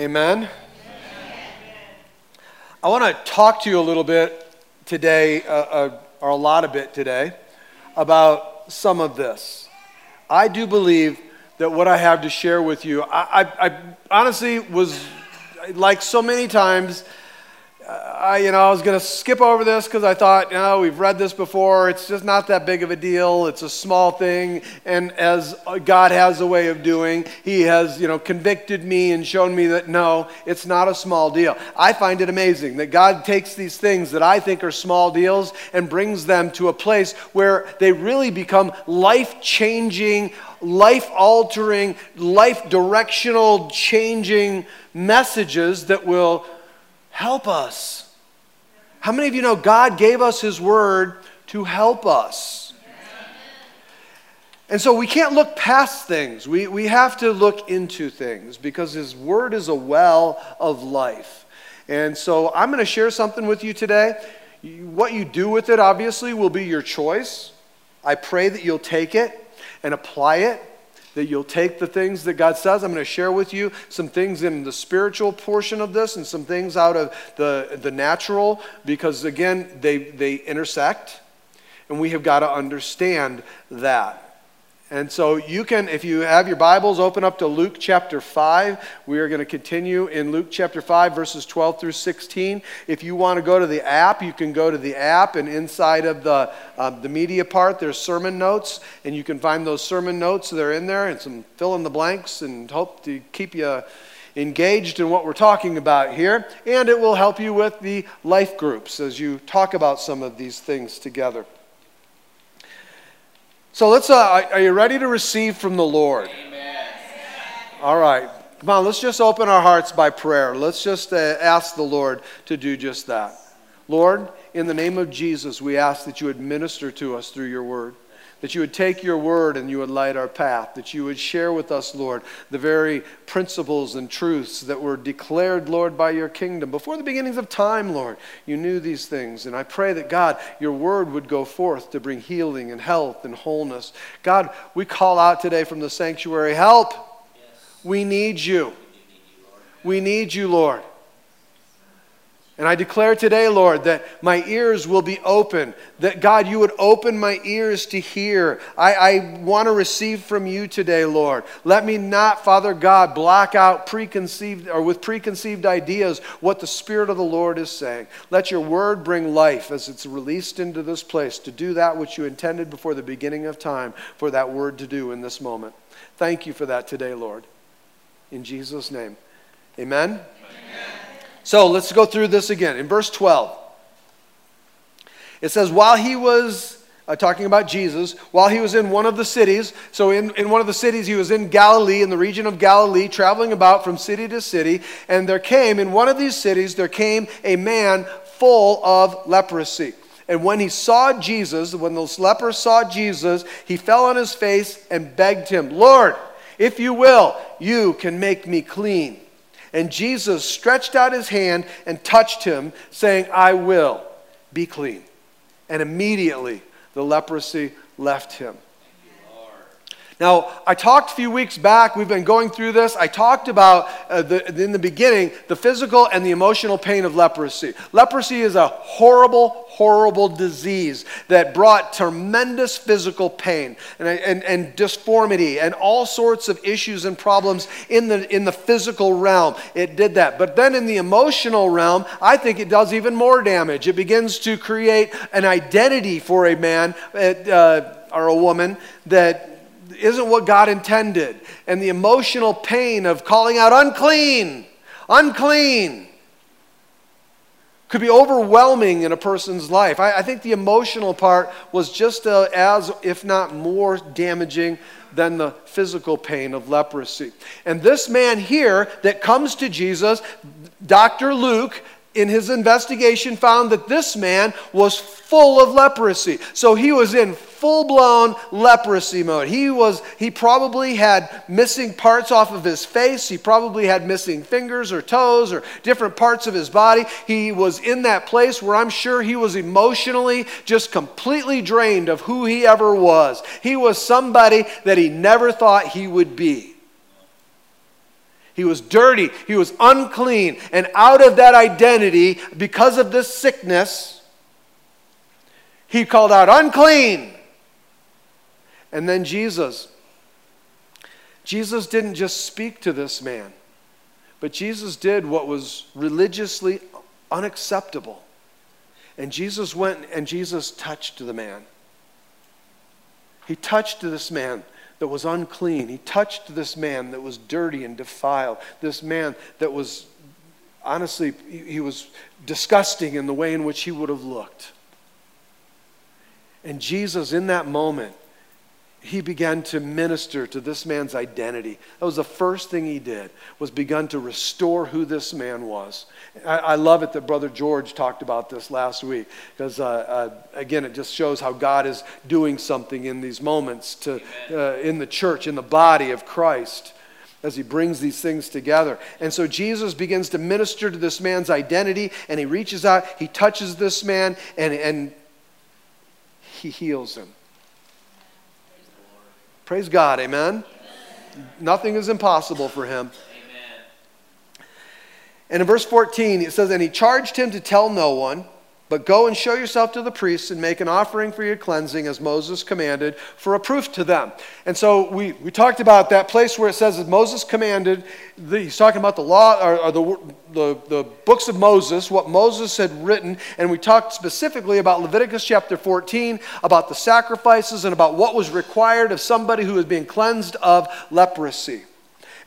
Amen. I want to talk to you a little bit today, uh, uh, or a lot of it today, about some of this. I do believe that what I have to share with you, I, I, I honestly was, like so many times, I, you know, I was going to skip over this because I thought, you know, we've read this before. It's just not that big of a deal. It's a small thing. And as uh, God has a way of doing, He has, you know, convicted me and shown me that no, it's not a small deal. I find it amazing that God takes these things that I think are small deals and brings them to a place where they really become life changing, life altering, life directional changing messages that will help us. How many of you know God gave us His Word to help us? And so we can't look past things. We, we have to look into things because His Word is a well of life. And so I'm going to share something with you today. What you do with it, obviously, will be your choice. I pray that you'll take it and apply it that you'll take the things that God says. I'm going to share with you some things in the spiritual portion of this and some things out of the, the natural because, again, they, they intersect. And we have got to understand that. And so you can, if you have your Bibles, open up to Luke chapter 5. We are going to continue in Luke chapter 5, verses 12 through 16. If you want to go to the app, you can go to the app, and inside of the, uh, the media part, there's sermon notes, and you can find those sermon notes. They're in there, and some fill in the blanks, and hope to keep you engaged in what we're talking about here. And it will help you with the life groups as you talk about some of these things together. So let's, uh, are you ready to receive from the Lord? Amen. All right. Come on, let's just open our hearts by prayer. Let's just uh, ask the Lord to do just that. Lord, in the name of Jesus, we ask that you would minister to us through your word that you would take your word and you would light our path, that you would share with us, Lord, the very principles and truths that were declared, Lord, by your kingdom. Before the beginnings of time, Lord, you knew these things. And I pray that, God, your word would go forth to bring healing and health and wholeness. God, we call out today from the sanctuary help. Yes. We need you. We need you, Lord. And I declare today, Lord, that my ears will be open, that God, you would open my ears to hear. I, I want to receive from you today, Lord. Let me not, Father God, block out preconceived or with preconceived ideas what the Spirit of the Lord is saying. Let your word bring life as it's released into this place to do that which you intended before the beginning of time for that word to do in this moment. Thank you for that today, Lord. In Jesus' name, amen. amen. So let's go through this again. In verse 12, it says, While he was uh, talking about Jesus, while he was in one of the cities, so in, in one of the cities, he was in Galilee, in the region of Galilee, traveling about from city to city, and there came, in one of these cities, there came a man full of leprosy. And when he saw Jesus, when those lepers saw Jesus, he fell on his face and begged him, Lord, if you will, you can make me clean. And Jesus stretched out his hand and touched him, saying, I will be clean. And immediately the leprosy left him. Now, I talked a few weeks back, we've been going through this. I talked about, uh, the, in the beginning, the physical and the emotional pain of leprosy. Leprosy is a horrible, horrible disease that brought tremendous physical pain and, and, and disformity and all sorts of issues and problems in the, in the physical realm. It did that. But then in the emotional realm, I think it does even more damage. It begins to create an identity for a man uh, or a woman that isn't what God intended. And the emotional pain of calling out, unclean, unclean, could be overwhelming in a person's life. I, I think the emotional part was just uh, as, if not more, damaging than the physical pain of leprosy. And this man here that comes to Jesus, Dr. Luke, in his investigation, found that this man was full of leprosy. So he was in full blown leprosy mode. He was he probably had missing parts off of his face. He probably had missing fingers or toes or different parts of his body. He was in that place where I'm sure he was emotionally just completely drained of who he ever was. He was somebody that he never thought he would be. He was dirty. He was unclean. And out of that identity, because of this sickness, he called out, unclean. And then Jesus. Jesus didn't just speak to this man, but Jesus did what was religiously unacceptable. And Jesus went and Jesus touched the man. He touched this man that was unclean. He touched this man that was dirty and defiled. This man that was, honestly, he was disgusting in the way in which he would have looked. And Jesus, in that moment, he began to minister to this man's identity. That was the first thing he did, was begun to restore who this man was. I, I love it that Brother George talked about this last week, because uh, uh, again, it just shows how God is doing something in these moments to, uh, in the church, in the body of Christ as he brings these things together. And so Jesus begins to minister to this man's identity, and he reaches out, he touches this man, and, and he heals him. Praise God, amen? amen. Nothing is impossible for him. Amen. And in verse 14, it says, And he charged him to tell no one but go and show yourself to the priests and make an offering for your cleansing as Moses commanded for a proof to them. And so we, we talked about that place where it says that Moses commanded, the, he's talking about the law or, or the, the, the books of Moses, what Moses had written. And we talked specifically about Leviticus chapter 14, about the sacrifices and about what was required of somebody who was being cleansed of leprosy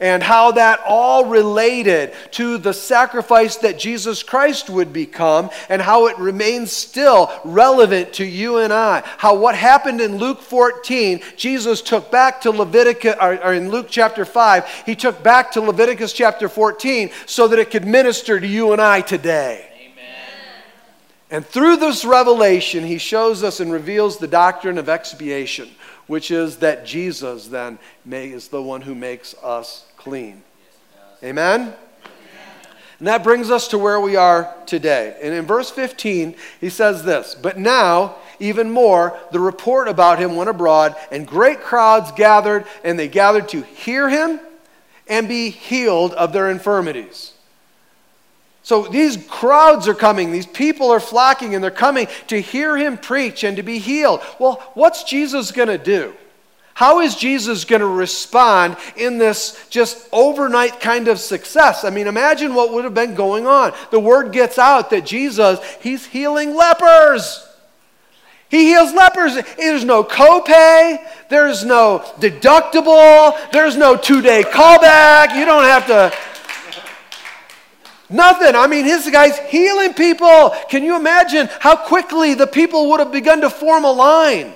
and how that all related to the sacrifice that Jesus Christ would become and how it remains still relevant to you and I. How what happened in Luke 14, Jesus took back to Leviticus, or, or in Luke chapter 5, he took back to Leviticus chapter 14 so that it could minister to you and I today. And through this revelation, he shows us and reveals the doctrine of expiation which is that Jesus then may, is the one who makes us clean. Amen? And that brings us to where we are today. And in verse 15, he says this But now, even more, the report about him went abroad, and great crowds gathered, and they gathered to hear him and be healed of their infirmities. So these crowds are coming, these people are flocking, and they're coming to hear him preach and to be healed. Well, what's Jesus going to do? How is Jesus going to respond in this just overnight kind of success? I mean, imagine what would have been going on. The word gets out that Jesus, he's healing lepers. He heals lepers. There's no copay. There's no deductible. There's no two day callback. You don't have to Nothing. I mean, his guy's healing people. Can you imagine how quickly the people would have begun to form a line?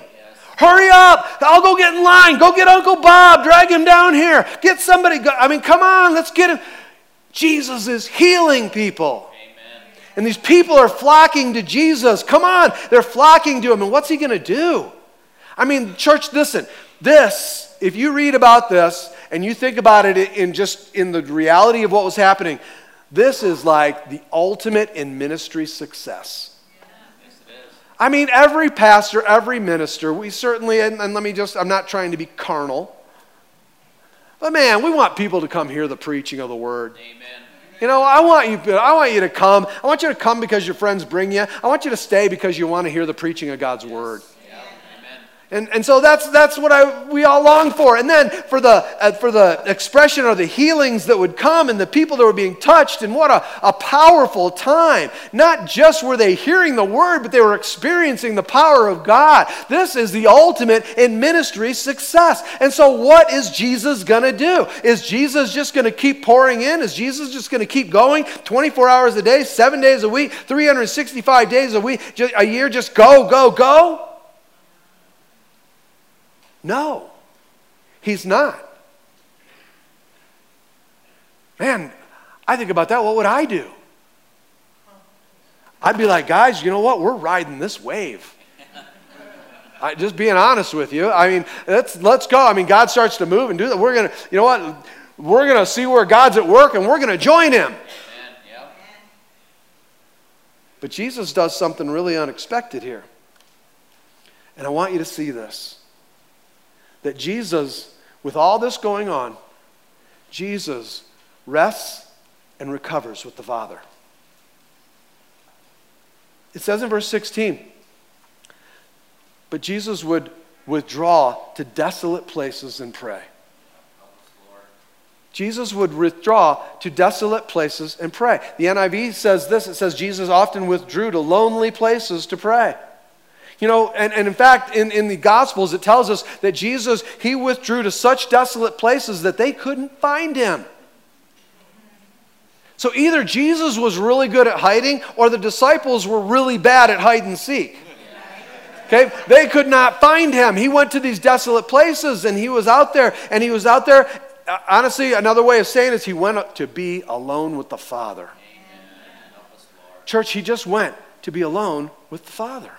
Hurry up. I'll go get in line. Go get Uncle Bob. Drag him down here. Get somebody. Go. I mean, come on. Let's get him. Jesus is healing people. Amen. And these people are flocking to Jesus. Come on. They're flocking to him. And what's he going to do? I mean, church, listen. This, if you read about this and you think about it in just in the reality of what was happening, this is like the ultimate in ministry success. I mean, every pastor, every minister, we certainly, and, and, let me just, I'm not trying to be carnal, but man, we want people to come hear the preaching of the word. Amen. You know, I want you, I want you to come. I want you to come because your friends bring you. I want you to stay because you want to hear the preaching of God's yes. word. And, and so that's, that's what I, we all long for. And then for the, uh, for the expression or the healings that would come and the people that were being touched, and what a, a powerful time. Not just were they hearing the word, but they were experiencing the power of God. This is the ultimate in ministry success. And so, what is Jesus going to do? Is Jesus just going to keep pouring in? Is Jesus just going to keep going 24 hours a day, seven days a week, 365 days a week, a year, just go, go, go? No, he's not. Man, I think about that. What would I do? I'd be like, guys, you know what? We're riding this wave. I, just being honest with you. I mean, let's, let's go. I mean, God starts to move and do that. We're going to, you know what? We're going to see where God's at work and we're going to join Him. But Jesus does something really unexpected here. And I want you to see this that Jesus, with all this going on, Jesus rests and recovers with the Father. It says in verse 16, but Jesus would withdraw to desolate places and pray. Jesus would withdraw to desolate places and pray. The NIV says this it says, Jesus often withdrew to lonely places to pray. You know, and, and in fact, in, in the Gospels, it tells us that Jesus, he withdrew to such desolate places that they couldn't find him. So either Jesus was really good at hiding or the disciples were really bad at hide and seek. Okay? They could not find him. He went to these desolate places and he was out there and he was out there. Uh, honestly, another way of saying is he went to be alone with the Father. Church, he just went to be alone with the Father.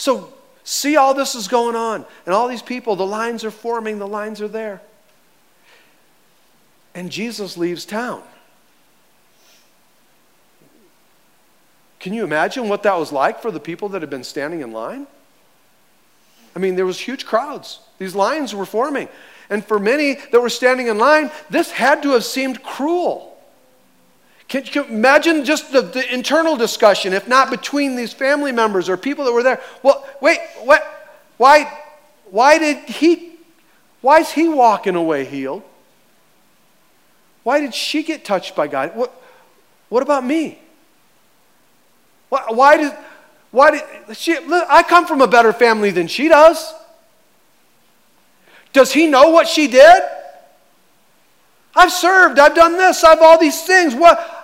So, see all this is going on and all these people, the lines are forming, the lines are there. And Jesus leaves town. Can you imagine what that was like for the people that had been standing in line? I mean, there was huge crowds. These lines were forming. And for many that were standing in line, this had to have seemed cruel. Can you imagine just the, the internal discussion, if not between these family members or people that were there? Well, wait, what? Why, why did he, why is he walking away healed? Why did she get touched by God? What, what about me? Why, why did, why did she, I come from a better family than she does. Does he know what she did? I've served, I've done this, I've all these things. What,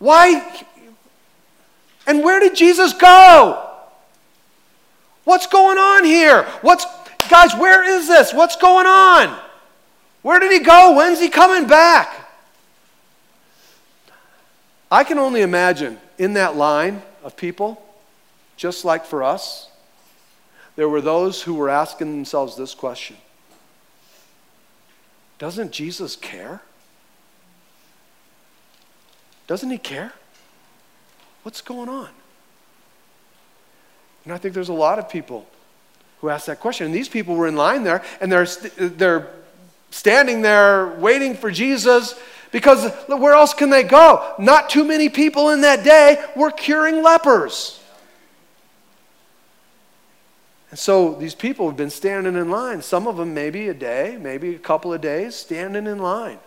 why? And where did Jesus go? What's going on here? What's, guys, where is this? What's going on? Where did he go? When's he coming back? I can only imagine in that line of people, just like for us, there were those who were asking themselves this question Doesn't Jesus care? Doesn't he care? What's going on? And I think there's a lot of people who ask that question. And these people were in line there, and they're, they're standing there waiting for Jesus because where else can they go? Not too many people in that day were curing lepers. And so these people have been standing in line, some of them maybe a day, maybe a couple of days, standing in line.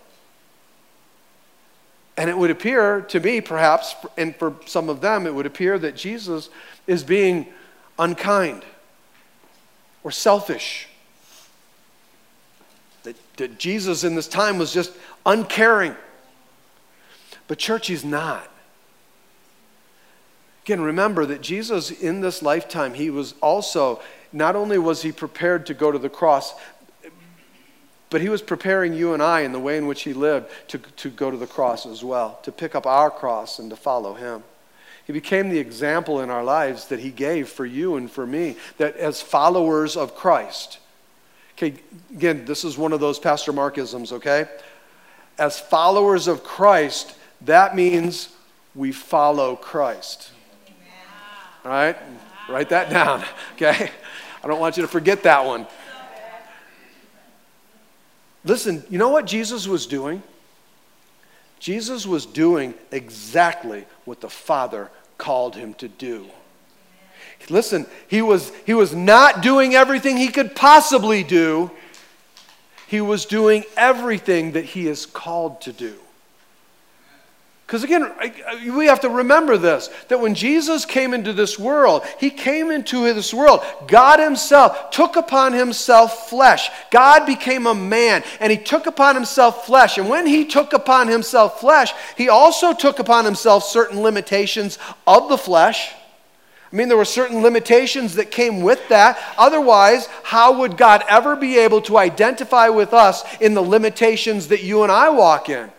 And it would appear to me, perhaps, and for some of them, it would appear that Jesus is being unkind or selfish that, that Jesus in this time was just uncaring. But, church, he's not. Again, remember that Jesus in this lifetime, he was also, not only was he prepared to go to the cross, but he was preparing you and I in the way in which he lived to, to go to the cross as well, to pick up our cross and to follow him. He became the example in our lives that he gave for you and for me, that as followers of Christ, Okay, again, this is one of those Pastor Markisms, okay? As followers of Christ, that means we follow Christ. All right? Write that down, okay? I don't want you to forget that one. Listen, you know what Jesus was doing? Jesus was doing exactly what the Father called him to do. Listen, he was, he was not doing everything he could possibly do. He was doing everything that he is called to do. Because again, we have to remember this that when Jesus came into this world, he came into this world. God himself took upon himself flesh. God became a man and he took upon himself flesh. And when he took upon himself flesh, he also took upon himself certain limitations of the flesh I mean, there were certain limitations that came with that. Otherwise, how would God ever be able to identify with us in the limitations that you and I walk in?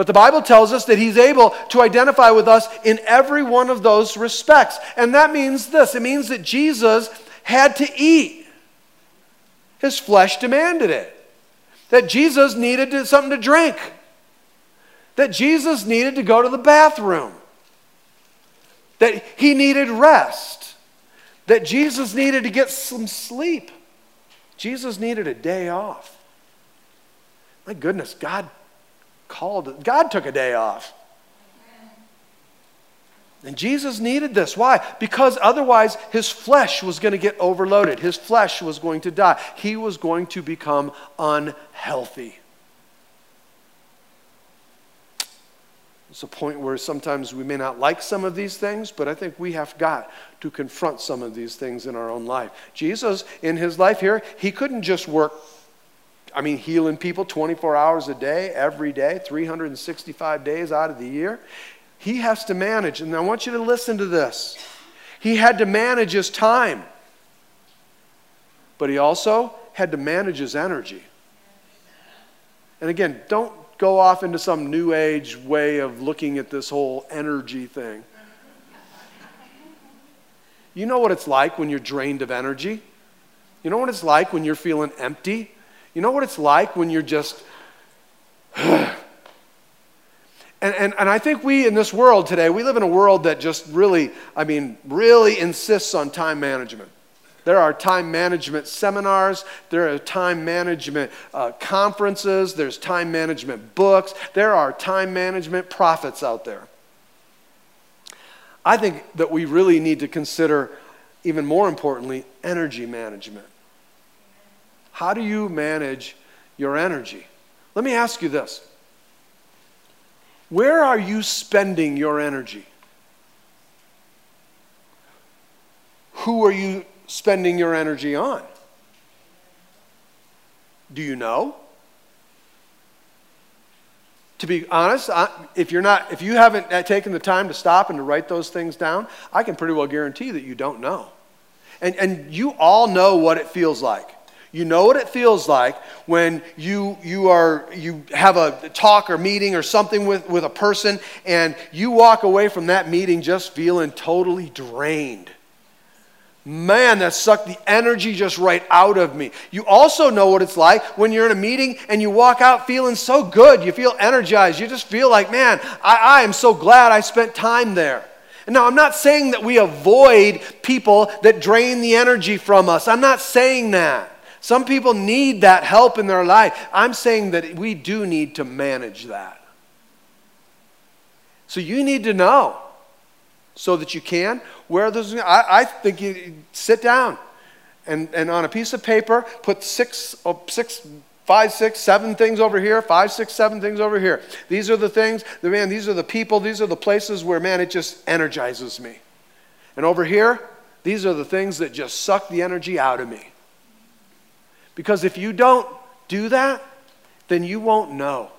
But the Bible tells us that He's able to identify with us in every one of those respects. And that means this it means that Jesus had to eat, His flesh demanded it. That Jesus needed something to drink, that Jesus needed to go to the bathroom that he needed rest, that Jesus needed to get some sleep. Jesus needed a day off. My goodness, God called, God took a day off. And Jesus needed this. Why? Because otherwise his flesh was going to get overloaded. His flesh was going to die. He was going to become unhealthy. It's a point where sometimes we may not like some of these things, but I think we have got to confront some of these things in our own life. Jesus, in his life here, he couldn't just work, I mean, healing people 24 hours a day, every day, 365 days out of the year. He has to manage, and I want you to listen to this. He had to manage his time, but he also had to manage his energy. And again, don't go off into some new age way of looking at this whole energy thing. You know what it's like when you're drained of energy? You know what it's like when you're feeling empty? You know what it's like when you're just. and, and, and I think we in this world today, we live in a world that just really, I mean, really insists on time management. There are time management seminars, there are time management uh, conferences, there's time management books, there are time management prophets out there. I think that we really need to consider, even more importantly, energy management. How do you manage your energy? Let me ask you this Where are you spending your energy? Who are you spending your energy on? Do you know? To be honest, if you're not, if you haven't uh, taken the time to stop and to write those things down, I can pretty well guarantee that you don't know. And, and you all know what it feels like. You know what it feels like when you, you, are, you have a talk or meeting or something with, with a person and you walk away from that meeting just feeling totally drained. Man, that sucked the energy just right out of me. You also know what it's like when you're in a meeting and you walk out feeling so good. You feel energized. You just feel like, man, I, I am so glad I spent time there. Now, I'm not saying that we avoid people that drain the energy from us. I'm not saying that. Some people need that help in their life. I'm saying that we do need to manage that. So you need to know so that you can. Where those, I, I think you sit down and, and on a piece of paper, put six, oh, six, five, six, seven things over here, five, six, seven things over here. These are the things, the man, these are the people, these are the places where, man, it just energizes me. And over here, these are the things that just suck the energy out of me. Because if you don't do that, then you won't know.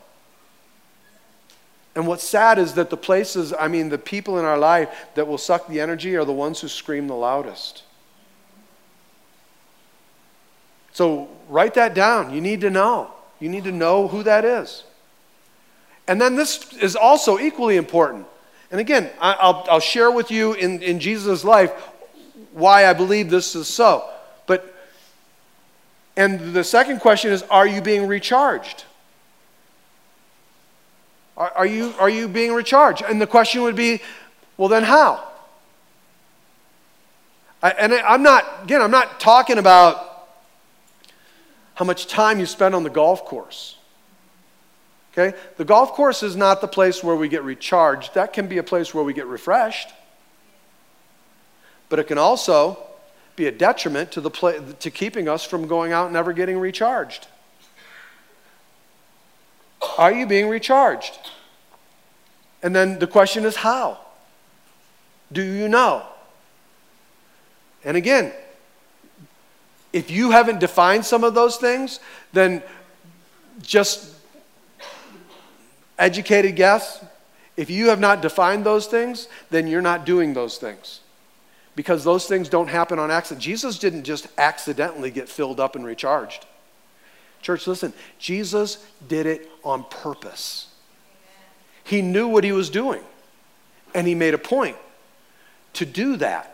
And what's sad is that the places, I mean, the people in our life that will suck the energy are the ones who scream the loudest. So write that down. You need to know. You need to know who that is. And then this is also equally important. And again, I'll, I'll share with you in, in Jesus' life why I believe this is so. And the second question is are you being recharged? Are, are, you, are you being recharged? And the question would be, well, then how? I, and I, I'm not, again, I'm not talking about how much time you spend on the golf course. Okay? The golf course is not the place where we get recharged. That can be a place where we get refreshed. But it can also be a detriment to, the play, to keeping us from going out and never getting recharged. Are you being recharged? And then the question is how? Do you know? And again, if you haven't defined some of those things, then just educated guess. If you have not defined those things, then you're not doing those things. Because those things don't happen on accident. Jesus didn't just accidentally get filled up and recharged. Church, listen, Jesus did it on purpose. He knew what he was doing, and he made a point to do that.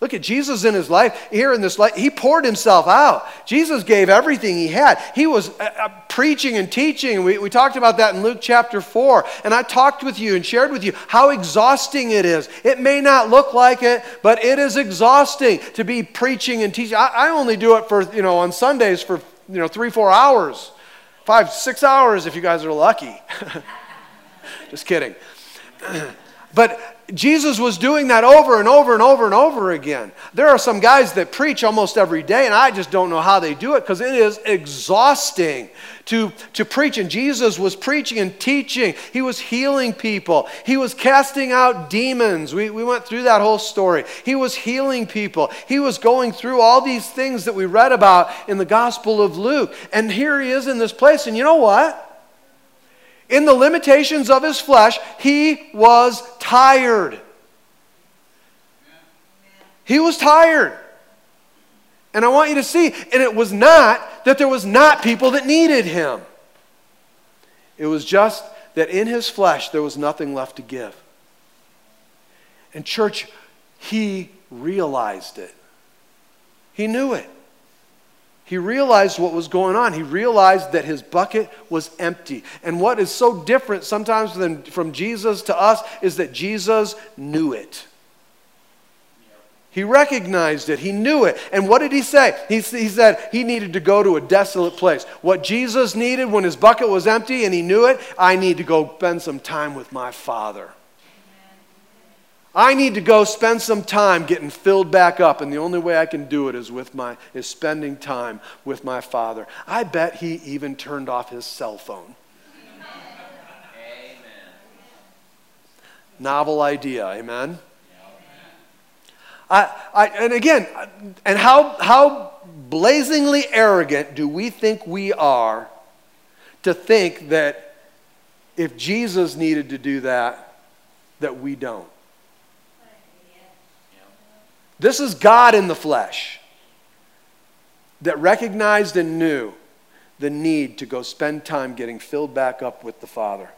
Look at Jesus in his life. Here in this life, he poured himself out. Jesus gave everything he had. He was uh, uh, preaching and teaching. We, we talked about that in Luke chapter 4. And I talked with you and shared with you how exhausting it is. It may not look like it, but it is exhausting to be preaching and teaching. I, I only do it for, you know, on Sundays for you know, three, four hours. five, six hours if you guys are lucky. Just kidding. but Jesus was doing that over and over and over and over again. There are some guys that preach almost every day, and I just don't know how they do it because it is exhausting to, to preach. And Jesus was preaching and teaching, He was healing people, He was casting out demons. We, we went through that whole story. He was healing people, He was going through all these things that we read about in the Gospel of Luke. And here He is in this place, and you know what? In the limitations of his flesh, he was tired. He was tired. And I want you to see, and it was not that there was not people that needed him. It was just that in his flesh there was nothing left to give. And church, he realized it. He knew it. He realized what was going on. He realized that his bucket was empty. And what is so different sometimes than from Jesus to us is that Jesus knew it. He recognized it. He knew it. And what did he say? He, he said he needed to go to a desolate place. What Jesus needed when his bucket was empty and he knew it, I need to go spend some time with my Father. I need to go spend some time getting filled back up, and the only way I can do it is with my is spending time with my father. I bet he even turned off his cell phone. Amen. Novel idea, amen. I, I, and again, and how, how blazingly arrogant do we think we are to think that if Jesus needed to do that, that we don't? This is God in the flesh that recognized and knew the need to go spend time getting filled back up with the Father.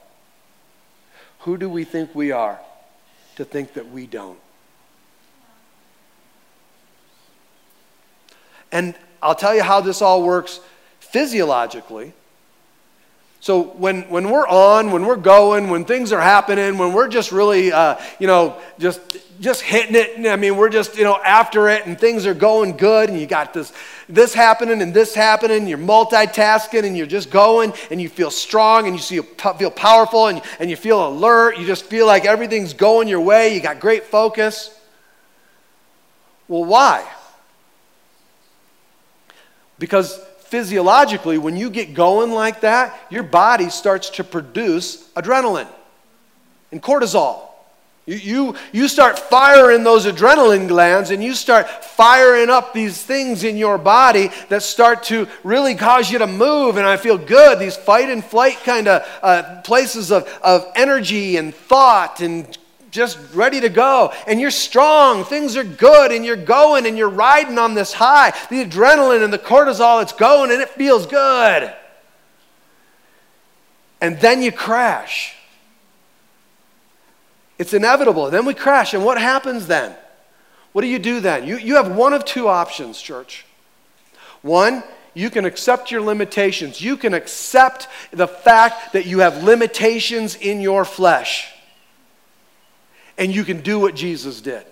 Who do we think we are to think that we don't? And I'll tell you how this all works physiologically. So when, when we're on, when we're going, when things are happening, when we're just really, uh, you know, just just hitting it. I mean, we're just, you know, after it and things are going good and you got this this happening and this happening. You're multitasking and you're just going and you feel strong and you feel, feel powerful and, and you feel alert. You just feel like everything's going your way. You got great focus. Well, why? Because physiologically, when you get going like that, your body starts to produce adrenaline and cortisol. You, you, you start firing those adrenaline glands and you start firing up these things in your body that start to really cause you to move. And I feel good. These fight and flight kind of uh, places of, of energy and thought and just ready to go. And you're strong. Things are good. And you're going and you're riding on this high. The adrenaline and the cortisol, it's going and it feels good. And then you crash. It's inevitable. Then we crash. And what happens then? What do you do then? You, you have one of two options, church. One, you can accept your limitations. You can accept the fact that you have limitations in your flesh and you can do what Jesus did.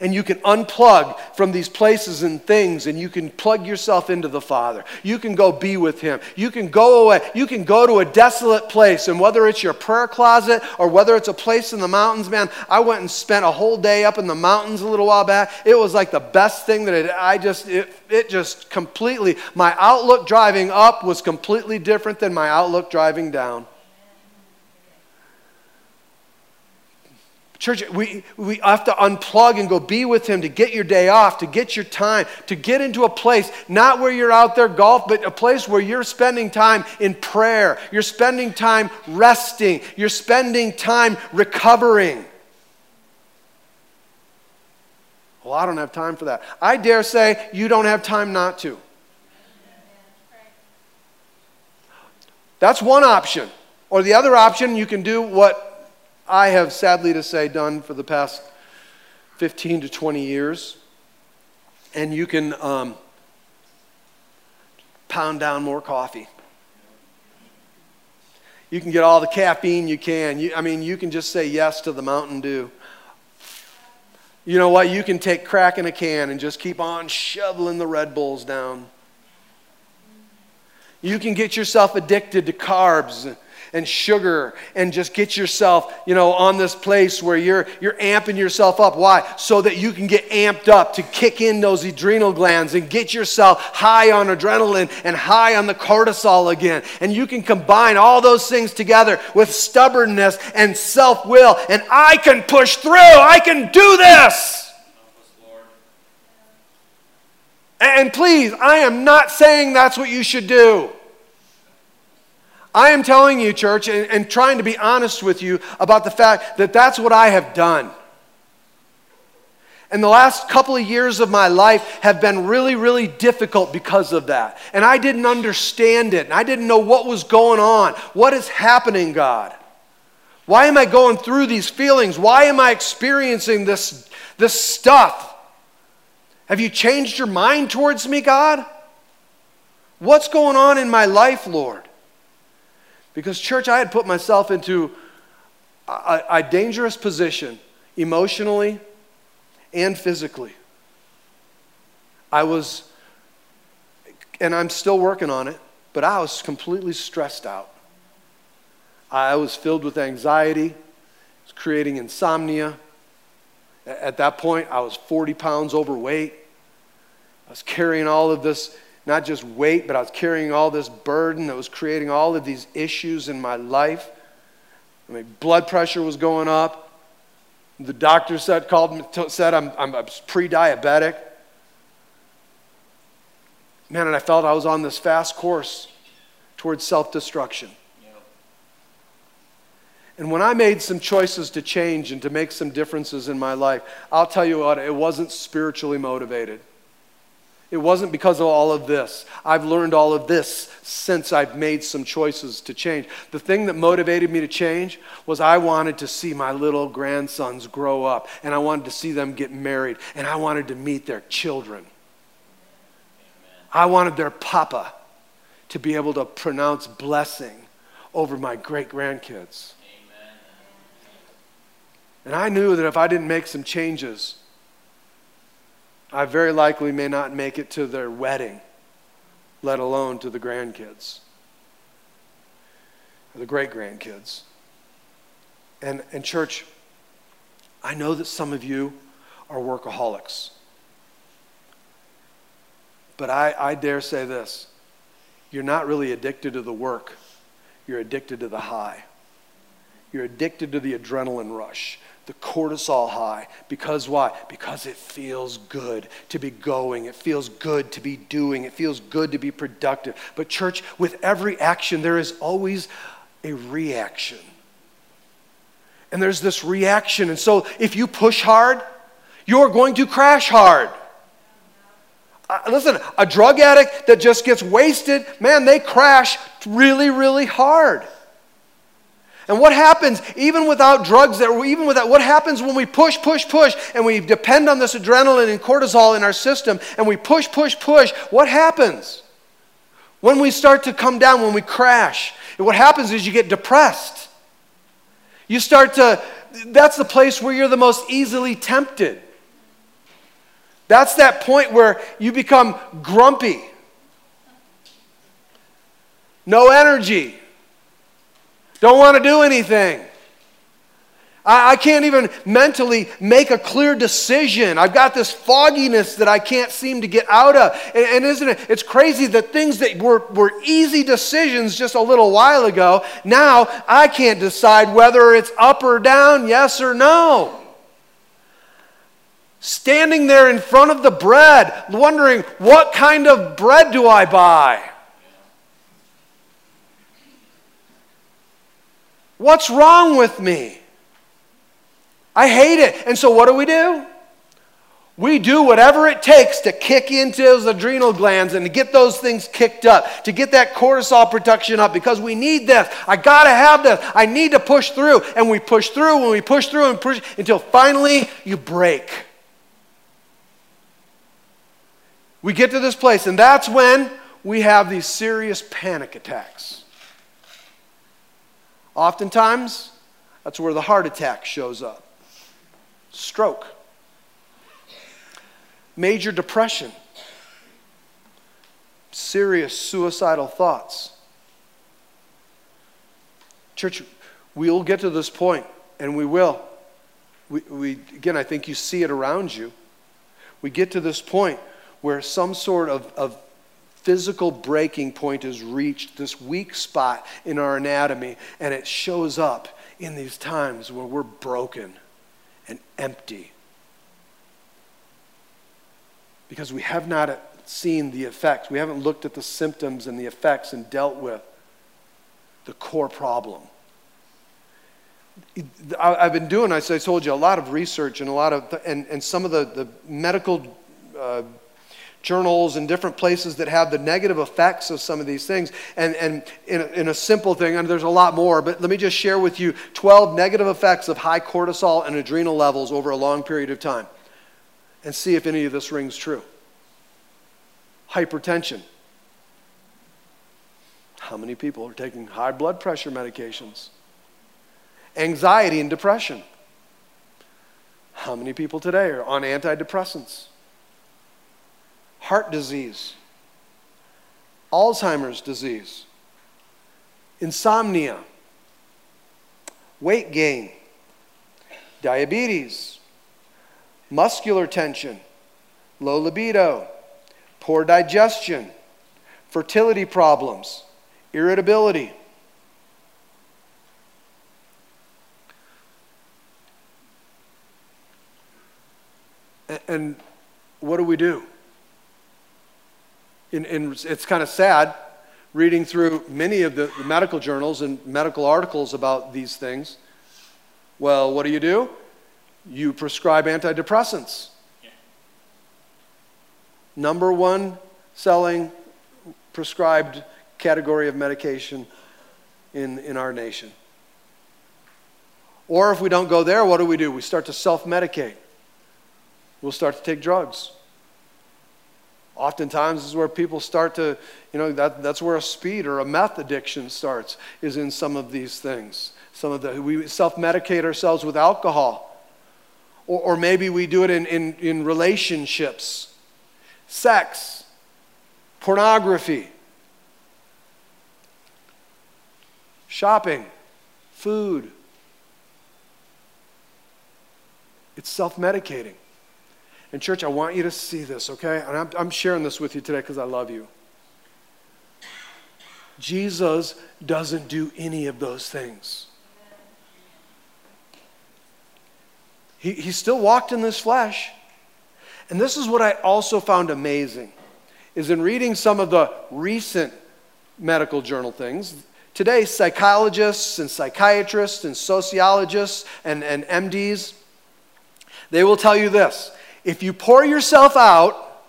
And you can unplug from these places and things, and you can plug yourself into the Father. You can go be with Him. You can go away. You can go to a desolate place, and whether it's your prayer closet or whether it's a place in the mountains, man, I went and spent a whole day up in the mountains a little while back. It was like the best thing that it, I just, it, it just completely, my outlook driving up was completely different than my outlook driving down. Church, we, we have to unplug and go be with Him to get your day off, to get your time, to get into a place, not where you're out there golf, but a place where you're spending time in prayer. You're spending time resting. You're spending time recovering. Well, I don't have time for that. I dare say you don't have time not to. That's one option. Or the other option, you can do what I have sadly to say done for the past 15 to 20 years. And you can um, pound down more coffee. You can get all the caffeine you can. You, I mean, you can just say yes to the Mountain Dew. You know what? You can take crack in a can and just keep on shoveling the Red Bulls down. You can get yourself addicted to carbs and sugar and just get yourself, you know, on this place where you're you're amping yourself up. Why? So that you can get amped up to kick in those adrenal glands and get yourself high on adrenaline and high on the cortisol again. And you can combine all those things together with stubbornness and self-will and I can push through. I can do this. And please, I am not saying that's what you should do. I am telling you, church, and, and, trying to be honest with you about the fact that that's what I have done. And the last couple of years of my life have been really, really difficult because of that. And I didn't understand it. And I didn't know what was going on. What is happening, God? Why am I going through these feelings? Why am I experiencing this, this stuff? Have you changed your mind towards me, God? What's going on in my life, Lord? Because, church, I had put myself into a, a dangerous position emotionally and physically. I was, and I'm still working on it, but I was completely stressed out. I was filled with anxiety, was creating insomnia. At that point, I was 40 pounds overweight. I was carrying all of this not just weight, but I was carrying all this burden that was creating all of these issues in my life. I mean, blood pressure was going up. The doctor said, called me, said I'm, I'm pre diabetic. Man, and I felt I was on this fast course towards self destruction. And when I made some choices to change and to make some differences in my life, I'll tell you what, it wasn't spiritually motivated. It wasn't because of all of this. I've learned all of this since I've made some choices to change. The thing that motivated me to change was I wanted to see my little grandsons grow up, and I wanted to see them get married, and I wanted to meet their children. I wanted their papa to be able to pronounce blessing over my great grandkids. And I knew that if I didn't make some changes, I very likely may not make it to their wedding, let alone to the grandkids or the great grandkids. And, and, church, I know that some of you are workaholics. But I, I dare say this you're not really addicted to the work, you're addicted to the high. You're addicted to the adrenaline rush the cortisol high. Because why? Because it feels good to be going. It feels good to be doing. It feels good to be productive. But, church, with every action, there is always a reaction. And there's this reaction. And so, if you push hard, you're going to crash hard. Uh, listen, a drug addict that just gets wasted, man, they crash really, really hard. And what happens even without drugs that even without what happens when we push push push and we depend on this adrenaline and cortisol in our system and we push push push, what happens? When we start to come down, when we crash, what happens is you get depressed. You start to that's the place where you're the most easily tempted. That's that point where you become grumpy. No energy. Don't want to do anything. I, I can't even mentally make a clear decision. I've got this fogginess that I can't seem to get out of. And, and isn't it? It's crazy that things that were, were easy decisions just a little while ago, now I can't decide whether it's up or down, yes or no standing there in front of the bread, wondering, what kind of bread do I buy? What's wrong with me? I hate it. And so what do we do? We do whatever it takes to kick into those adrenal glands and to get those things kicked up, to get that cortisol production up because we need this. I got to have this. I need to push through. And we push through and we push through and push until finally you break. We get to this place, and that's when we have these serious panic attacks. Oftentimes, that's where the heart attack shows up. Stroke. Major depression. serious suicidal thoughts. Church, we'll get to this point, and we will. We, we, again, I think you see it around you. We get to this point where some sort of, of physical breaking point is reached, this weak spot in our anatomy, and it shows up in these times where we're broken and empty. Because we have not seen the effects, we haven't looked at the symptoms and the effects and dealt with the core problem. I've been doing, I told you, a lot of research and a lot of, and, and some of the, the medical uh, journals and different places that have the negative effects of some of these things. And, and in, a, in a simple thing, and there's a lot more, but let me just share with you 12 negative effects of high cortisol and adrenal levels over a long period of time and see if any of this rings true. Hypertension. How many people are taking high blood pressure medications? Anxiety and depression. How many people today are on antidepressants? Heart disease, Alzheimer's disease, insomnia, weight gain, diabetes, muscular tension, low libido, poor digestion, fertility problems, irritability. And what do we do? And, it's kind of sad reading through many of the, the medical journals and medical articles about these things. Well, what do you do? You prescribe antidepressants. Yeah. Number one selling prescribed category of medication in, in our nation. Or if we don't go there, what do we do? We start to self medicate. We'll start to take drugs. Oftentimes is where people start to, you know, that, that's where a speed or a meth addiction starts, is in some of these things. Some of the, we self medicate ourselves with alcohol. Or, or maybe we do it in, in, in relationships, sex, pornography, shopping, food. It's self medicating. And, church, I want you to see this, okay? And I'm, I'm sharing this with you today because I love you. Jesus doesn't do any of those things. He, he still walked in this flesh. And this is what I also found amazing is in reading some of the recent medical journal things. Today, psychologists and psychiatrists and sociologists and, and MDs, they will tell you this if you pour yourself out,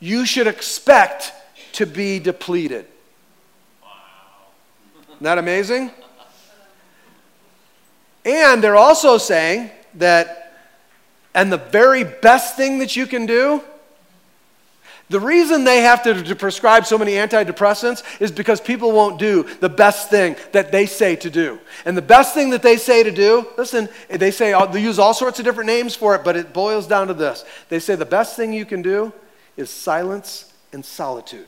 you should expect to be depleted. Isn't that amazing? And they're also saying that, and the very best thing that you can do the reason they have to, to, prescribe so many antidepressants is because people won't do the best thing that they say to do. And the best thing that they say to do, listen, they say they use all sorts of different names for it, but it boils down to this. They say the best thing you can do is silence and solitude.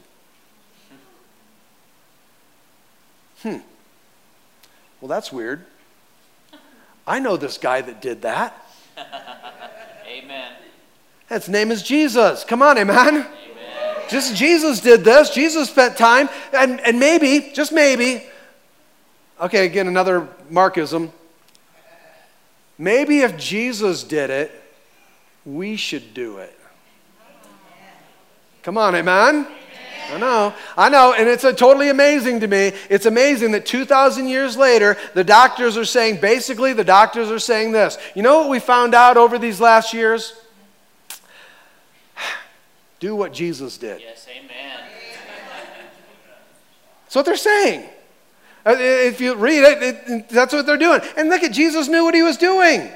Hmm. Well, that's weird. I know this guy that did that. Amen. His name is Jesus. Come on, amen. Just Jesus did this. Jesus spent time, and, and maybe, just maybe, okay, again, another Markism. Maybe if Jesus did it, we should do it. Come on, amen? I know, I know, and it's totally amazing to me. It's amazing that 2,000 years later, the doctors are saying, basically, the doctors are saying this. You know what we found out over these last years? Do what Jesus did. Yes, amen. That's what they're saying. Uh, if you read it, it, that's what they're doing. And look at Jesus knew what he was doing.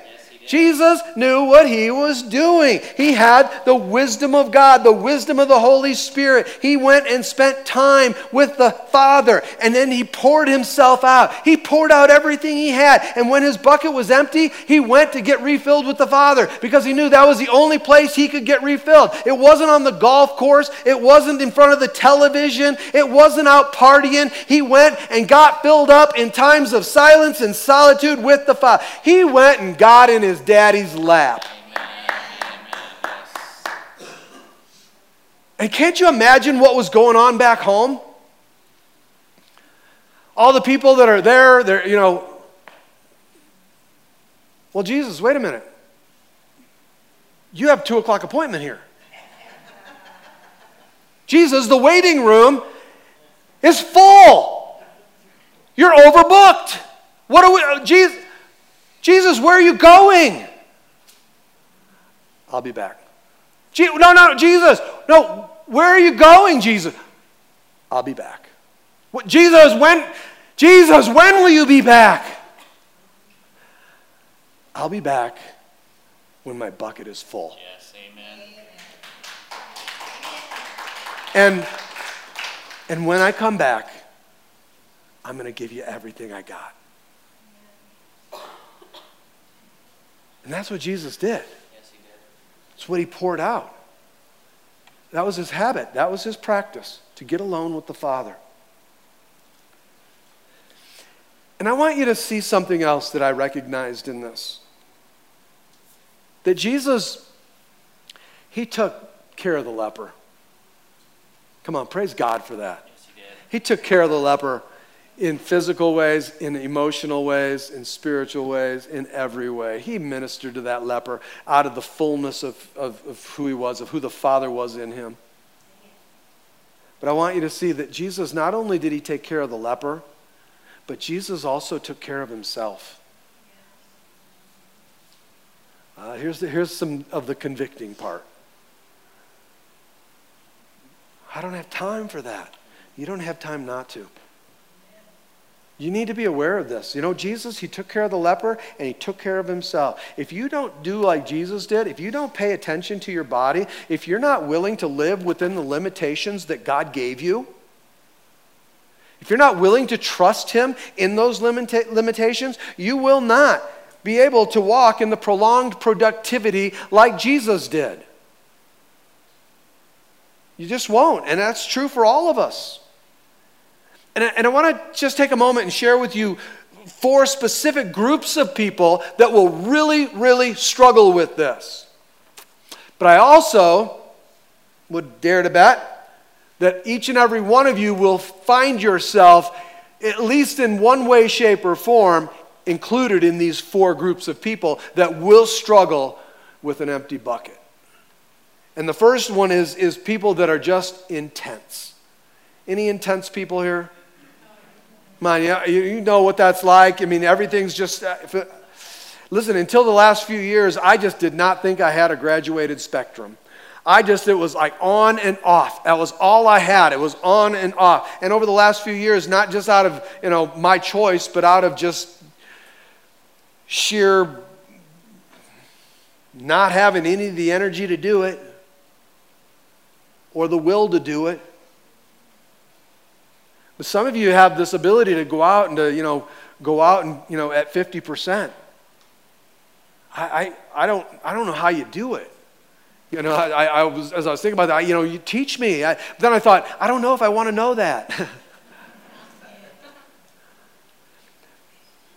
Jesus knew what he was doing. He had the wisdom of God, the wisdom of the Holy Spirit. He went and spent time with the Father, and then he poured himself out. He poured out everything he had. And when his bucket was empty, he went to get refilled with the Father because he knew that was the only place he could get refilled. It wasn't on the golf course, it wasn't in front of the television, it wasn't out partying. He went and got filled up in times of silence and solitude with the Father. He went and got in his daddy's lap. And can't you imagine what was going on back home? All the people that are there, they're, you know, well, Jesus, wait a minute. You have two o'clock appointment here. Jesus, the waiting room is full. You're overbooked. What are we, Jesus, Jesus, where are you going? I'll be back. no, no, Jesus. No, where are you going, Jesus? I'll be back. What, Jesus, when, Jesus, when will you be back? I'll be back when my bucket is full. Yes, amen. And, and when I come back, I'm going to give you everything I got. And that's what Jesus did. Yes, he did. It's what he poured out. That was his habit, that was his practice to get alone with the Father. And I want you to see something else that I recognized in this. That Jesus, he took care of the leper. Come on, praise God for that. Yes, he did. He took care of the leper in physical ways, in emotional ways, in spiritual ways, in every way. He ministered to that leper out of the fullness of, of, of, who he was, of who the Father was in him. But I want you to see that Jesus, not only did he take care of the leper, but Jesus also took care of himself. Uh, here's, the, here's some of the convicting part. I don't have time for that. You don't have time not to. You need to be aware of this. You know, Jesus, he took care of the leper and he took care of himself. If you don't do like Jesus did, if you don't pay attention to your body, if you're not willing to live within the limitations that God gave you, if you're not willing to trust him in those limita- limitations, you will not be able to walk in the prolonged productivity like Jesus did. You just won't. And that's true for all of us. And I, and I want to just take a moment and share with you four specific groups of people that will really, really struggle with this. But I also would dare to bet that each and every one of you will find yourself, at least in one way, shape, or form, included in these four groups of people that will struggle with an empty bucket. And the first one is, is people that are just intense. Any intense people here? On, you, you know what that's like. I mean, everything's just. Uh, it, listen, until the last few years, I just did not think I had a graduated spectrum. I just, it was like on and off. That was all I had. It was on and off. And over the last few years, not just out of, you know, my choice, but out of just sheer not having any of the energy to do it or the will to do it. But some of you have this ability to go out and to, you know, go out and, you know, at 50%. I, I, I, don't, I don't know how you do it. You know, I, I was, as I was thinking about that, you know, you teach me. I, then I thought, I don't know if I want to know that.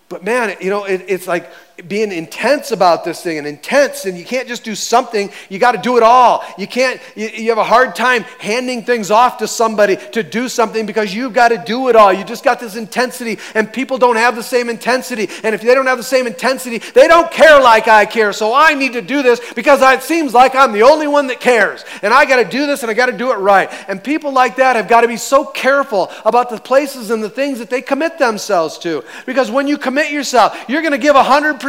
But man, you know, it, it's like being intense about this thing and intense, and you can't just do something, you got to do it all. You can't, you, you, have a hard time handing things off to somebody to do something because you've got to do it all. You just got this intensity, and people don't have the same intensity. And if they don't have the same intensity, they don't care like I care. So I need to do this because it seems like I'm the only one that cares. And I got to do this and I got to do it right. And people like that have got to be so careful about the places and the things that they commit themselves to. Because when you commit yourself, you're going to give 100%.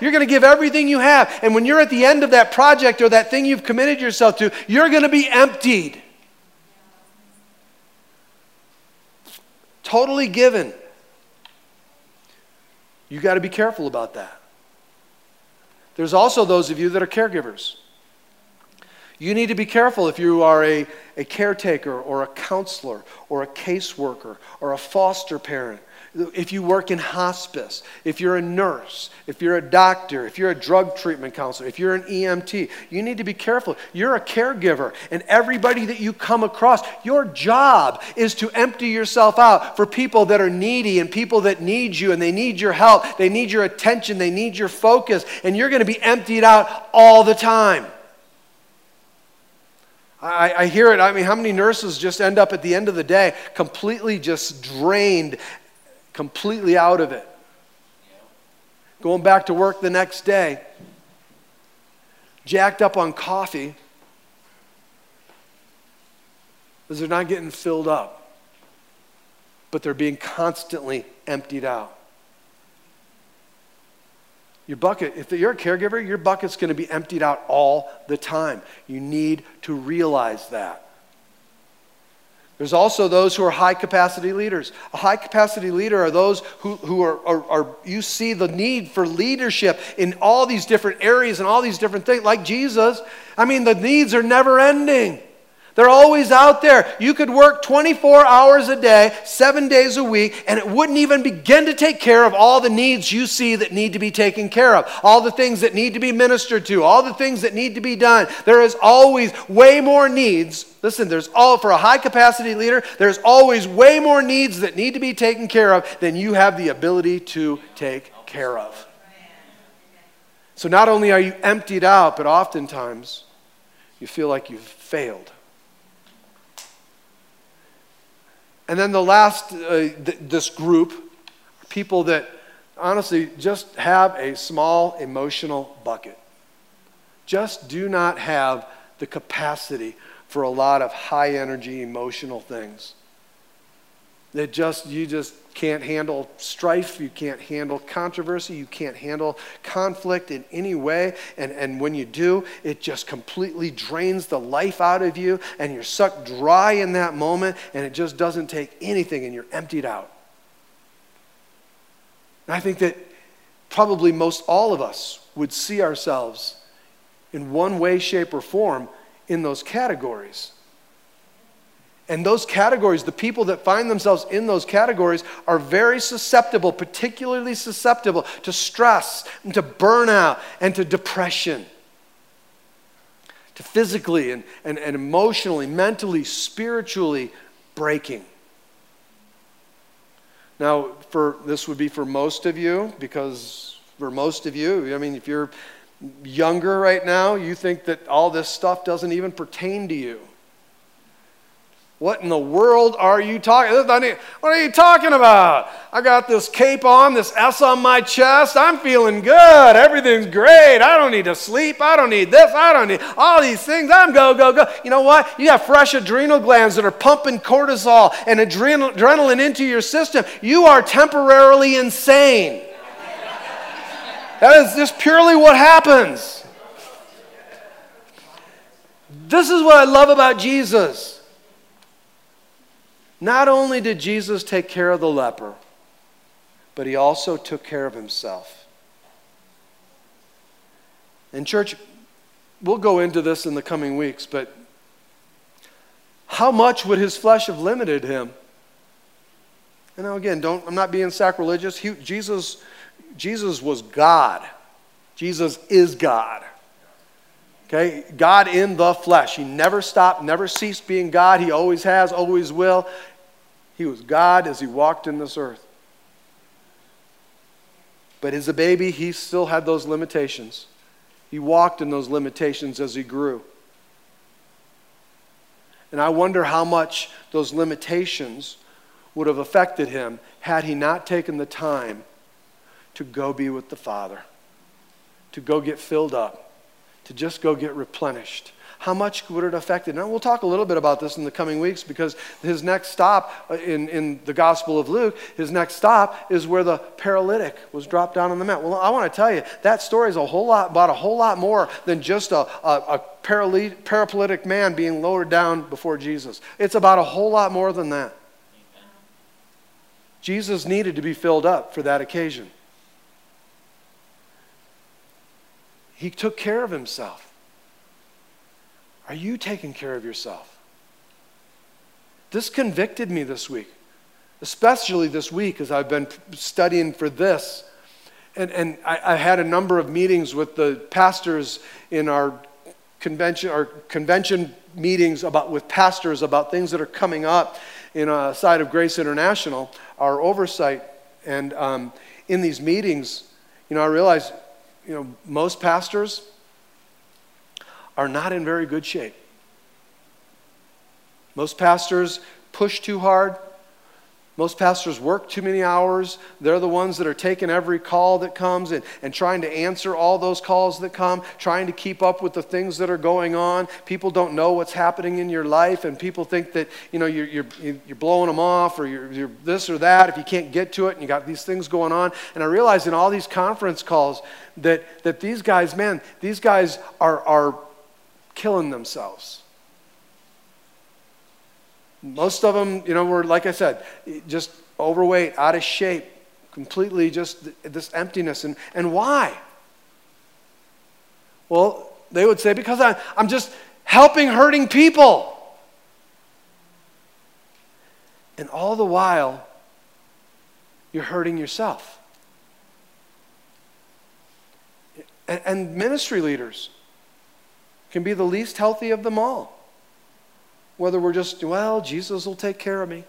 You're going to give everything you have. And when you're at the end of that project or that thing you've committed yourself to, you're going to be emptied. Totally given. You got to be careful about that. There's also those of you that are caregivers. You need to be careful if you are a, a caretaker or a counselor or a caseworker or a foster parent if you work in hospice, if you're a nurse, if you're a doctor, if you're a drug treatment counselor, if you're an EMT, you need to be careful. You're a caregiver, and everybody that you come across, your job is to empty yourself out for people that are needy and people that need you and they need your help, they need your attention, they need your focus, and you're going to be emptied out all the time. I, I, hear it. I mean, how many nurses just end up at the end of the day completely just drained completely out of it. Going back to work the next day, jacked up on coffee because they're not getting filled up, but they're being constantly emptied out. Your bucket, if you're a caregiver, your bucket's going to be emptied out all the time. You need to realize that. There's also those who are high capacity leaders. A high capacity leader are those who, who are, are, are, you see the need for leadership in all these different areas and all these different things, like Jesus. I mean, the needs are never ending. They're always out there. You could work 24 hours a day, seven days a week, and it wouldn't even begin to take care of all the needs you see that need to be taken care of, all the things that need to be ministered to, all the things that need to be done. There is always way more needs. Listen, there's all, for a high capacity leader, there's always way more needs that need to be taken care of than you have the ability to take care of. So not only are you emptied out, but oftentimes you feel like you've failed. And then the last, uh, th- this group, people that honestly just have a small emotional bucket, just do not have the capacity for a lot of high energy emotional things. That just, you just can't handle strife, you can't handle controversy, you can't handle conflict in any way. And, and when you do, it just completely drains the life out of you, and you're sucked dry in that moment, and it just doesn't take anything, and you're emptied out. And I think that probably most all of us would see ourselves in one way, shape, or form in those categories. And those categories, the people that find themselves in those categories, are very susceptible, particularly susceptible to stress and to burnout and to depression, to physically and, and, and emotionally, mentally, spiritually breaking. Now, for this would be for most of you, because for most of you, I mean, if you're younger right now, you think that all this stuff doesn't even pertain to you. What in the world are you talking? What are you talking about? I got this cape on, this S on my chest. I'm feeling good. Everything's great. I don't need to sleep. I don't need this. I don't need all these things. I'm go, go, go. You know what? You have fresh adrenal glands that are pumping cortisol and adrenal, adrenaline into your system. You are temporarily insane. That is just purely what happens. This is what I love about Jesus. Not only did Jesus take care of the leper, but he also took care of himself. And, church, we'll go into this in the coming weeks, but how much would his flesh have limited him? You know, again, don't, I'm not being sacrilegious. He, Jesus, Jesus was God. Jesus is God. Okay? God in the flesh. He never stopped, never ceased being God. He always has, always will. He was God as he walked in this earth. But as a baby, he still had those limitations. He walked in those limitations as he grew. And I wonder how much those limitations would have affected him had he not taken the time to go be with the Father, to go get filled up, to just go get replenished, how much would it affect it? And we'll talk a little bit about this in the coming weeks because his next stop uh, in, in the Gospel of Luke, his next stop is where the paralytic was dropped down on the mat. Well, I want to tell you, that story is a whole lot about a whole lot more than just a, a, a paraplegic man being lowered down before Jesus. It's about a whole lot more than that. Jesus needed to be filled up for that occasion. He took care of himself. Are you taking care of yourself? This convicted me this week, especially this week as I've been studying for this. And, and I, I had a number of meetings with the pastors in our convention, our convention meetings about, with pastors about things that are coming up in a side of Grace International, our oversight. And um, in these meetings, you know, I realized, you know, most pastors are not in very good shape. Most pastors push too hard, most pastors work too many hours. They're the ones that are taking every call that comes and, and trying to answer all those calls that come, trying to keep up with the things that are going on. People don't know what's happening in your life, and people think that you know, you're, you're, you're blowing them off or you're, you're this or that if you can't get to it and you got these things going on. And I realize in all these conference calls that, that these guys, man, these guys are, are killing themselves. Most of them, you know, were, like I said, just overweight, out of shape, completely just this emptiness. And, and why? Well, they would say, because I, I'm just helping hurting people. And all the while, you're hurting yourself. And, and ministry leaders can be the least healthy of them all whether we're just, well, Jesus will take care of me.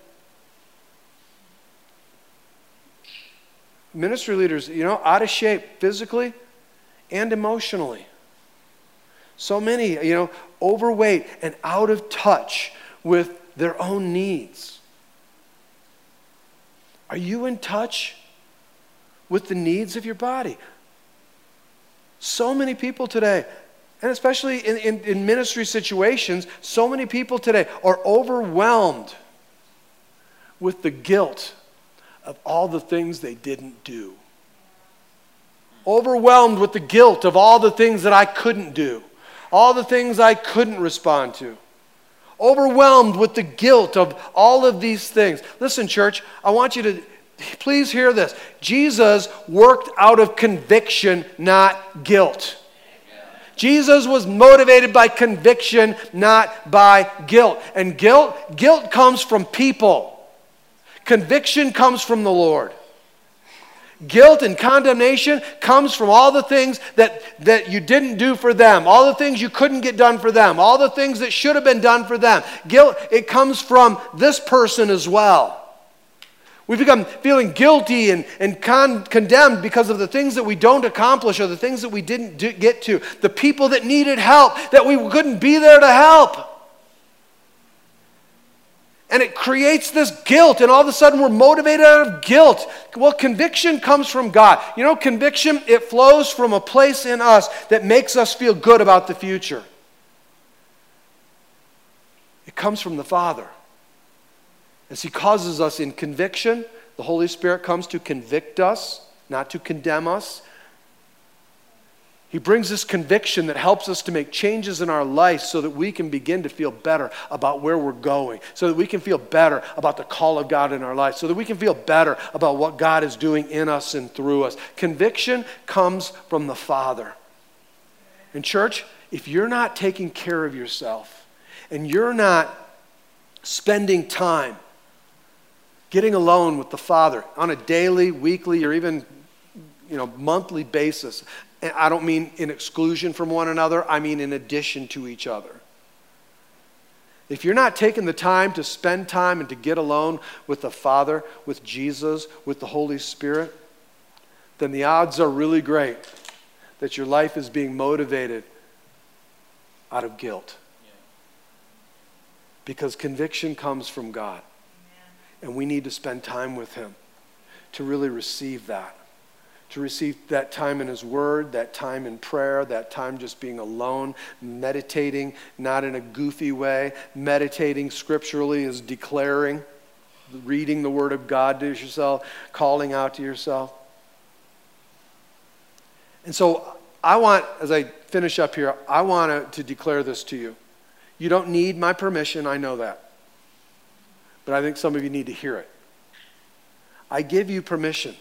Ministry leaders, you know, out of shape physically and emotionally. So many, you know, overweight and out of touch with their own needs. Are you in touch with the needs of your body? So many people today, and especially in, in, in, ministry situations, so many people today are overwhelmed with the guilt of all the things they didn't do. Overwhelmed with the guilt of all the things that I couldn't do, all the things I couldn't respond to. Overwhelmed with the guilt of all of these things. Listen, church, I want you to please hear this. Jesus worked out of conviction, not guilt. Jesus was motivated by conviction, not by guilt. And guilt, guilt comes from people. Conviction comes from the Lord. Guilt and condemnation comes from all the things that, that you didn't do for them, all the things you couldn't get done for them, all the things that should have been done for them. Guilt, it comes from this person as well. We become feeling guilty and, and con- condemned because of the things that we don't accomplish or the things that we didn't do, get to, the people that needed help that we couldn't be there to help. And it creates this guilt, and all of a sudden we're motivated out of guilt. Well, conviction comes from God. You know, conviction, it flows from a place in us that makes us feel good about the future. It comes from the Father. As He causes us in conviction, the Holy Spirit comes to convict us, not to condemn us. He brings this conviction that helps us to make changes in our life so that we can begin to feel better about where we're going, so that we can feel better about the call of God in our life, so that we can feel better about what God is doing in us and through us. Conviction comes from the Father. And, church, if you're not taking care of yourself and you're not spending time getting alone with the Father on a daily, weekly, or even you know, monthly basis. And I don't mean in exclusion from one another, I mean in addition to each other. If you're not taking the time to spend time and to get alone with the Father, with Jesus, with the Holy Spirit, then the odds are really great that your life is being motivated out of guilt. Because conviction comes from God. And we need to spend time with Him to really receive that. To receive that time in His Word, that time in prayer, that time just being alone, meditating, not in a goofy way. Meditating scripturally is declaring, reading the Word of God to yourself, calling out to yourself. And so I want, as I finish up here, I want to declare this to you. You don't need my permission, I know that but I think some of you need to hear it. I give you permission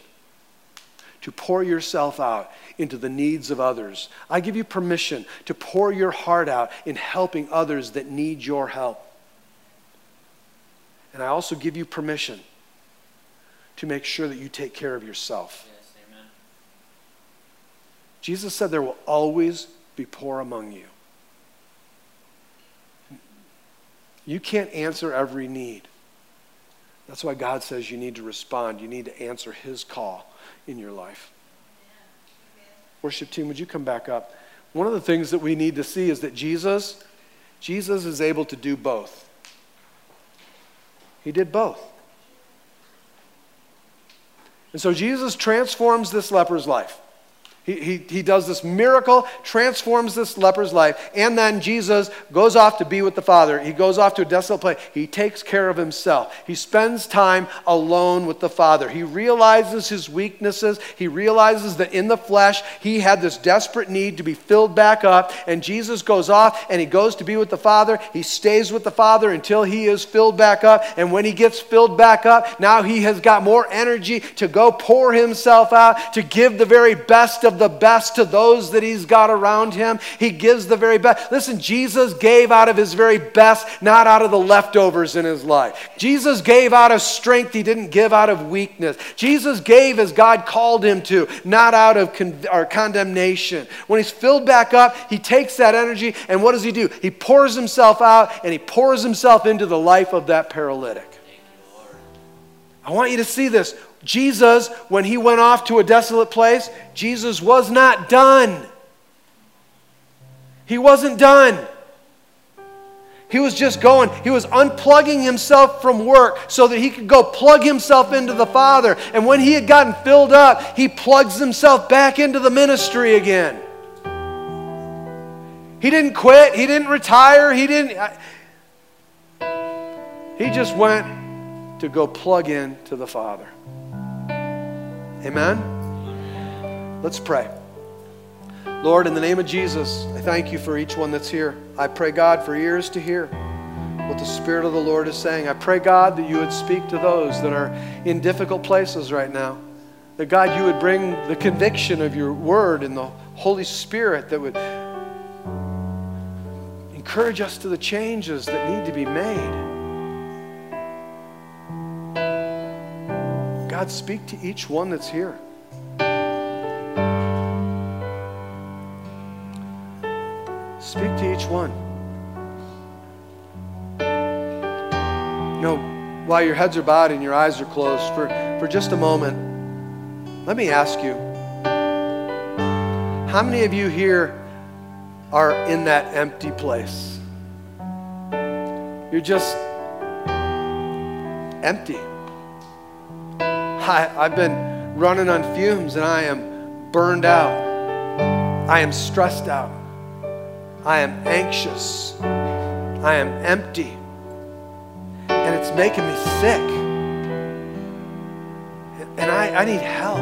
to pour yourself out into the needs of others. I give you permission to pour your heart out in helping others that need your help. And I also give you permission to make sure that you take care of yourself. Yes, amen. Jesus said there will always be poor among you. You can't answer every need. That's why God says you need to respond. You need to answer His call in your life. Worship team, would you come back up? One of the things that we need to see is that Jesus, Jesus is able to do both. He did both. And so Jesus transforms this leper's life. He, he, does this miracle, transforms this leper's life, and then Jesus goes off to be with the Father. He goes off to a desolate place. He takes care of himself. He spends time alone with the Father. He realizes his weaknesses. He realizes that in the flesh, he had this desperate need to be filled back up. And Jesus goes off and he goes to be with the Father. He stays with the Father until he is filled back up. And when he gets filled back up, now he has got more energy to go pour himself out, to give the very best of the best to those that he's got around him. He gives the very best. Listen, Jesus gave out of his very best, not out of the leftovers in his life. Jesus gave out of strength, he didn't give out of weakness. Jesus gave as God called him to, not out of con- condemnation. When he's filled back up, he takes that energy and what does he do? He pours himself out and he pours himself into the life of that paralytic. I want you to see this. Jesus, when he went off to a desolate place, Jesus was not done. He wasn't done. He was just going, he was unplugging himself from work so that he could go plug himself into the Father. And when he had gotten filled up, he plugs himself back into the ministry again. He didn't quit, he didn't retire, he didn't. He just went to go plug in to the Father. Amen? Let's pray. Lord, in the name of Jesus, I thank you for each one that's here. I pray, God, for ears to hear what the Spirit of the Lord is saying. I pray, God, that you would speak to those that are in difficult places right now. That, God, you would bring the conviction of your word and the Holy Spirit that would encourage us to the changes that need to be made. God, speak to each one that's here. Speak to each one. You know, while your heads are bowed and your eyes are closed, for, for just a moment, let me ask you how many of you here are in that empty place? You're just empty. I, I've been running on fumes and I am burned out. I am stressed out. I am anxious. I am empty. And it's making me sick. And I, I need help.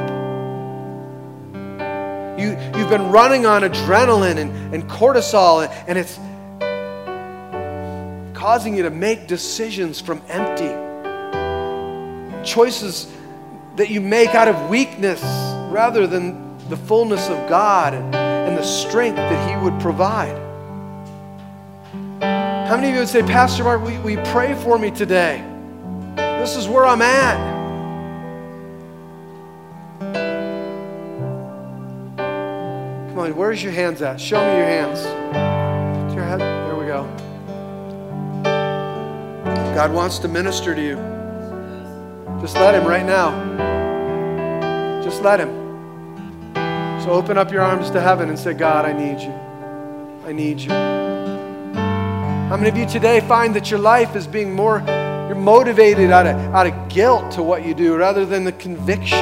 You, you've been running on adrenaline and, and cortisol, and, and it's causing you to make decisions from empty. Choices that you make out of weakness rather than the fullness of God and, the strength that He would provide. How many of you would say, Pastor Mark, we, we pray for me today? This is where I'm at. Come on, where's your hands at? Show me your hands. Your. There we go. God wants to minister to you. Just let Him right now. Just let Him. So open up your arms to heaven and say, God, I need you. I need you. How many of you today find that your life is being more, you're motivated out of, out of guilt to what you do rather than the conviction?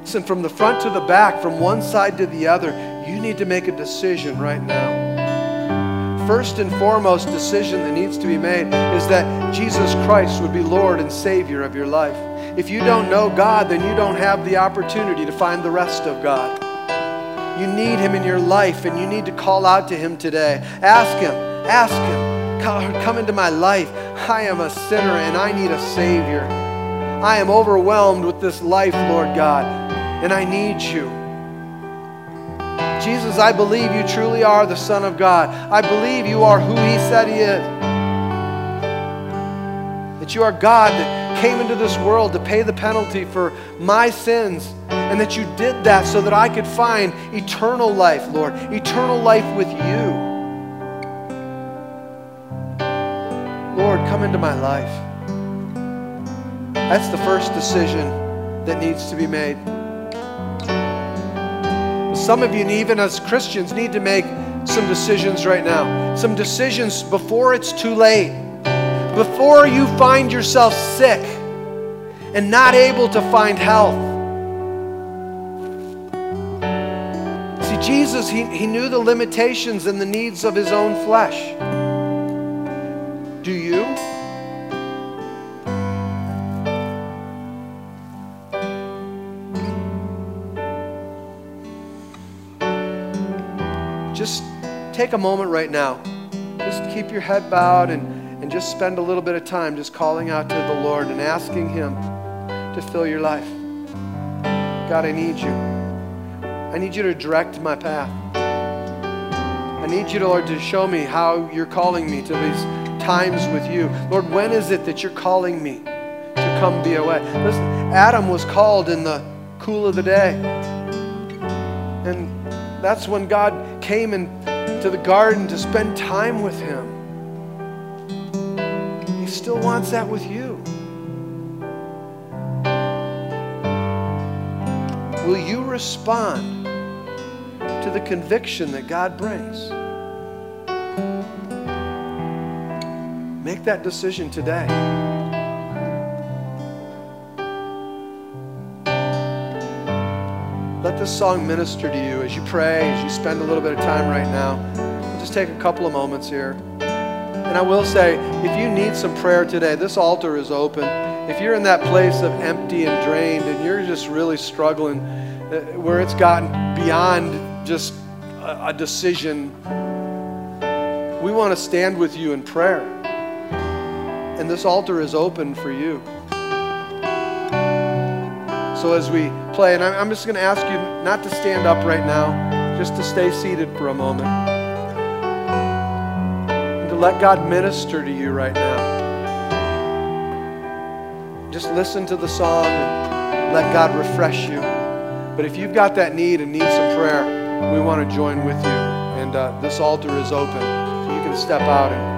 Listen, from the front to the back, from one side to the other, you need to make a decision right now first and foremost decision that needs to be made is that Jesus Christ would be Lord and Savior of your life. If you don't know God, then you don't have the opportunity to find the rest of God. You need Him in your life and you need to call out to Him today. Ask Him, ask Him, come into my life. I am a sinner and I need a Savior. I am overwhelmed with this life, Lord God, and I need you. Jesus, I believe you truly are the Son of God. I believe you are who He said He is. That you are God that came into this world to pay the penalty for my sins, and that you did that so that I could find eternal life, Lord, eternal life with you. Lord, come into my life. That's the first decision that needs to be made. Some of you, even as Christians, need to make some decisions right now. Some decisions before it's too late. Before you find yourself sick and not able to find health. See, Jesus, he, he knew the limitations and the needs of his own flesh. Just take a moment right now. Just keep your head bowed and, and just spend a little bit of time just calling out to the Lord and asking Him to fill your life. God, I need you. I need you to direct my path. I need you, Lord, to show me how you're calling me to these times with you. Lord, when is it that you're calling me to come be away? Listen, Adam was called in the cool of the day. And that's when God came into the garden to spend time with him. He still wants that with you. Will you respond to the conviction that God brings? Make that decision today. This song minister to you as you pray, as you spend a little bit of time right now. Just take a couple of moments here. And I will say, if you need some prayer today, this altar is open. If you're in that place of empty and drained and you're just really struggling, uh, where it's gotten beyond just a, a decision, we want to stand with you in prayer. And this altar is open for you. So as we play, and I'm just going to ask you not to stand up right now, just to stay seated for a moment. And to let God minister to you right now. Just listen to the song and let God refresh you. But if you've got that need and need some prayer, we want to join with you. And uh, this altar is open. So you can step out and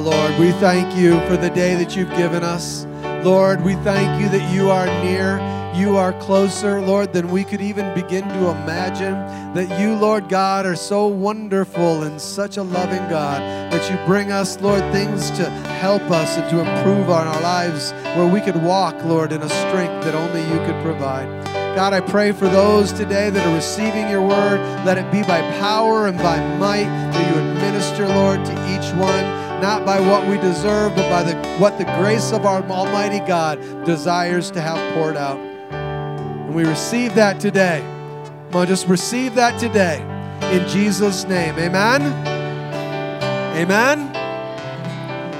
Lord, we thank you for the day that you've given us. Lord, we thank you that you are near. You are closer, Lord, than we could even begin to imagine. That you, Lord God, are so wonderful and such a loving God that you bring us, Lord, things to help us and to improve on our lives where we could walk, Lord, in a strength that only you could provide. God, I pray for those today that are receiving your word. Let it be by power and by might that you administer, Lord, to each one, not by what we deserve, but by the, what the grace of our Almighty God desires to have poured out. And we receive that today. Come on, just receive that today. In Jesus' name. Amen. Amen.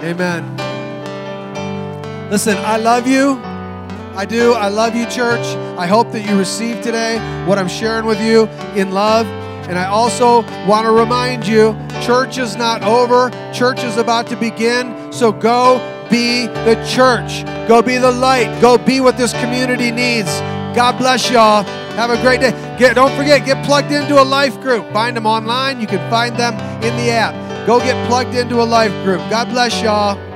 Amen. Listen, I love you. I do. I love you, church. I hope that you receive today what I'm sharing with you in love. And I also want to remind you church is not over, church is about to begin. So go be the church. Go be the light. Go be what this community needs. God bless y'all. Have a great day. Get, don't forget, get plugged into a life group. Find them online. You can find them in the app. Go get plugged into a life group. God bless y'all.